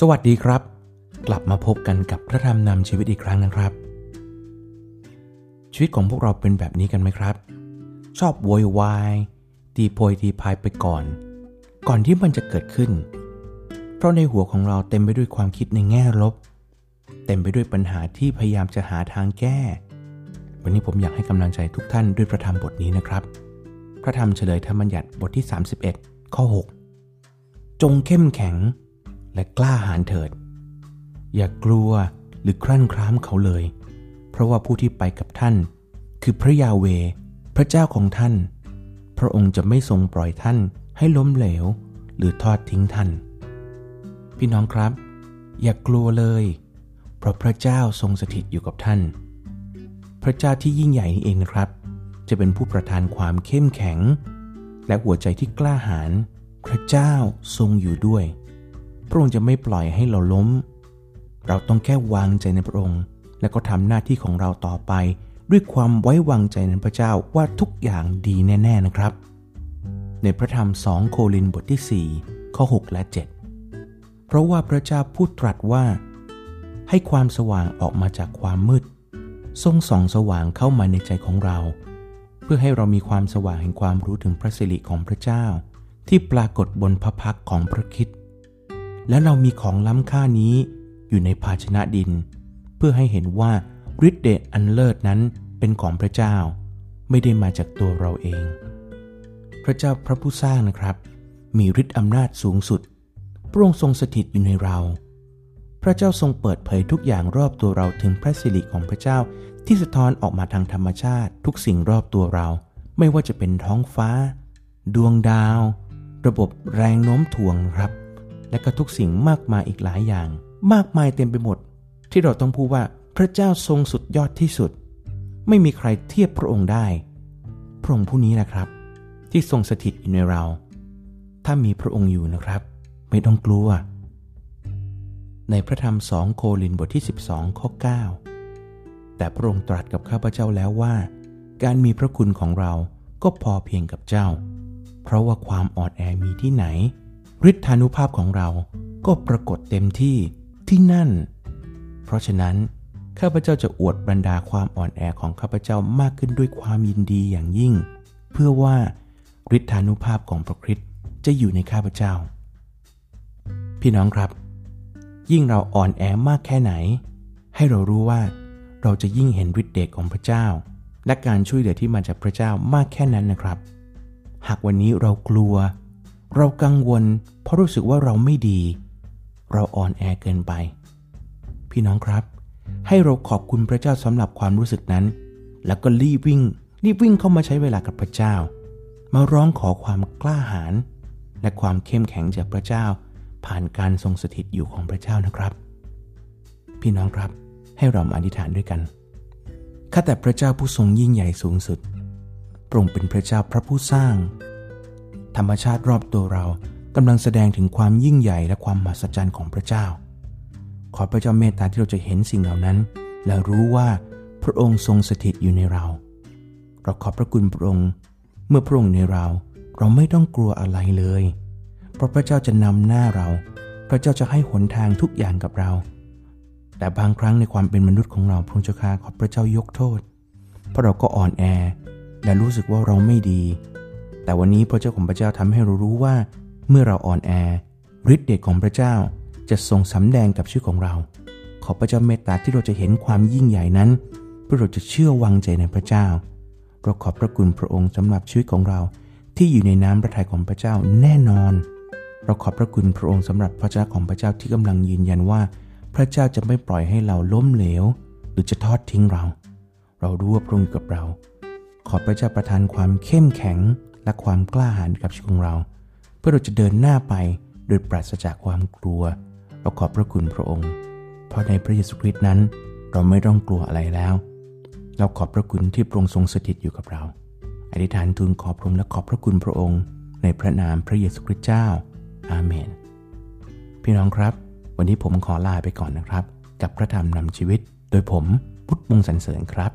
สวัสดีครับ กลับมาพบกันกับพระธรรมนำชีวิตอีกครั้งนะครับ ชีวิตของพวกเราเป็นแบบนี้กันไหมครับ ชอบโวยวายตีโพยตีพายไปก่อน ก่อนที่มันจะเกิดขึ้น เพราะในหัวของเราเต็มไปด้วยความคิดในแง่ลบ เต็มไปด้วยปัญหาที่พยายามจะหาทางแก้ วันนี้ผมอยากให้กำลังใจทุกท่านด้วยพระธรรมบทนี้นะครับ พระธรรมเฉลยธรรมบัญญัติบทที่ 31 ข้อ 6 จงเข้มแข็ง และกล้าหาญเถิด อย่ากลัวหรือครั่นคร้ามเขาเลย เพราะว่าผู้ที่ไปกับท่าน คือพระยาเว พระเจ้าของท่าน พระองค์จะไม่ทรงปล่อยท่านให้ล้มเหลว หรือทอดทิ้งท่าน พี่น้องครับ อย่ากลัวเลย เพราะพระเจ้าทรงสถิตอยู่กับท่าน พระเจ้าที่ยิ่งใหญ่นี่เองนะครับ จะเป็นผู้ประทานความเข้มแข็ง และหัวใจที่กล้าหาญพระเจ้าทรงอยู่ด้วย ระองค์จะไม่ปล่อยให้เราล้ม เราต้องแค่วางใจในพระองค์ และก็ทำหน้าที่ของเราต่อไป ด้วยความไว้วางใจในพระเจ้าว่าทุกอย่างดีแน่ ๆนะครับ ในพระธรรมสองโคลินบทที่ 4 ข้อ 6 และ 7 เพราะว่าพระเจ้าพูดตรัสว่า ให้ความสว่างออกมาจากความมืด ทรงส่องสว่างเข้ามาในใจของเรา เพื่อให้เรามีความสว่างแห่งความรู้ถึงพระสิริของพระเจ้า ที่ปรากฏบนพระพักของพระคิด และเรามีของล้ำค่านี้อยู่ในภาชนะดิน เพื่อให้เห็นว่าฤทธิ์เดชอันเลิศนั้นเป็นของพระเจ้า ไม่ได้มาจากตัวเราเอง พระเจ้าพระผู้สร้างนะครับ มีฤทธิ์อำนาจสูงสุดพระองค์ทรงสถิตอยู่ในเรา พระเจ้าทรงเปิดเผยทุกอย่างรอบตัวเราถึงพระสิริของพระเจ้าที่สะท้อนออกมาทางธรรมชาติ ทุกสิ่งรอบตัวเรา ไม่ว่าจะเป็นท้องฟ้า ดวงดาว ระบบแรงโน้มถ่วงครับ และก็ทุกสิ่งมากมายอีกหลายอย่าง มากมายเต็มไปหมด ที่เราต้องพูดว่าพระเจ้าทรงสุดยอดที่สุด ไม่มีใครเทียบพระองค์ได้ พระองค์ผู้นี้นะครับ ที่ทรงสถิตอยู่ในเรา ถ้ามีพระองค์อยู่นะครับ ไม่ต้องกลัว ในพระธรรมสองโคลินบทที่ 12 ข้อ 9 แต่พระองค์ตรัสกับข้าพเจ้าแล้วว่า การมีพระคุณของเราก็พอเพียงกับเจ้า เพราะว่าความอ่อนแอมีที่ไหน ฤทธานุภาพของเราก็ปรากฏเต็มที่ที่นั่น เพราะฉะนั้นข้าพเจ้าจะอวดบรรดาความอ่อนแอของข้าพเจ้ามากขึ้นด้วยความยินดีอย่างยิ่ง เพื่อว่าฤทธานุภาพของพระคริสต์จะอยู่ในข้าพเจ้า พี่น้องครับ ยิ่งเราอ่อนแอมากแค่ไหน ให้เรารู้ว่าเราจะยิ่งเห็นฤทธิ์เดชของพระเจ้า และการช่วยเหลือที่มาจากพระเจ้ามากแค่นั้นนะครับ หากวันนี้เรากลัว เรากังวล เพราะรู้สึกว่าเราไม่ดี เราอ่อนแอเกินไป พี่น้องครับ ให้เราขอบคุณพระเจ้าสำหรับความรู้สึกนั้น แล้วก็รีบวิ่ง รีบวิ่งเข้ามาใช้เวลากับพระเจ้า มาร้องขอความกล้าหาญและความเข้มแข็งจากพระเจ้า ผ่านการทรงสถิตอยู่ของพระเจ้านะครับ พี่น้องครับให้เรามาอธิษฐานด้วยกันข้าแต่พระเจ้าผู้ทรงยิ่งใหญ่สูงสุดพระองค์เป็นพระเจ้าพระผู้สร้าง ธรรมชาติรอบตัวเรากำลังแสดงถึงความยิ่งใหญ่และความมหัศจรรย์ของพระเจ้า ขอพระเจ้าเมตตาที่เราจะเห็นสิ่งเหล่านั้น และรู้ว่าพระองค์ทรงสถิตอยู่ในเรา เราขอบพระคุณพระองค์ เมื่อพระองค์ในเรา เราไม่ต้องกลัวอะไรเลย เพราะพระเจ้าจะนำหน้าเรา พระเจ้าจะให้หนทางทุกอย่างกับเรา แต่บางครั้งในความเป็นมนุษย์ของเราพระเจ้าข้าขอพระเจ้ายกโทษ เพราะเราก็อ่อนแอ และรู้สึกว่าเราไม่ดี แต่วันนี้พระเจ้าของพระเจ้าทำให้เรารู้ว่า เมื่อเราอ่อนแอฤทธิ์เดชของพระเจ้าจะทรงสำแดงกับชีวิตของเรา ขอพระเจ้าเมตตาที่เราจะเห็นความยิ่งใหญ่นั้นเพื่อเราจะเชื่อวางใจในพระเจ้าเราขอบพระคุณพระองค์สำหรับชีวิตของเรา ที่อยู่ในน้ำพระทัยของพระเจ้าแน่นอน เราขอบพระคุณพระองค์สำหรับพระเจ้าของพระเจ้าที่กำลังยืนยันว่า พระเจ้าจะไม่ปล่อยให้เราล้มเหลว หรือจะทอดทิ้งเรา เรารู้ว่าพระองค์กับเรา ขอพระเจ้าประทานความเข้มแข็ง และความกล้าหาญกับชีวิตของเรา เพื่อเราจะเดินหน้าไปโดยปราศจากความกลัว เราขอบพระคุณพระองค์ เพราะในพระเยซูคริสต์นั้น เราไม่ต้องกลัวอะไรแล้ว เราขอบพระคุณที่พระองค์ทรงสถิตอยู่กับเรา อธิษฐานทูลขอบพระองค์และขอบพระคุณพระองค์ ในพระนามพระเยซูคริสต์เจ้า อาเมน พี่น้องครับ วันนี้ผมขอลาไปก่อนนะครับ กับพระธรรมนำชีวิต โดยผมพุทธมงสันเสริญครับ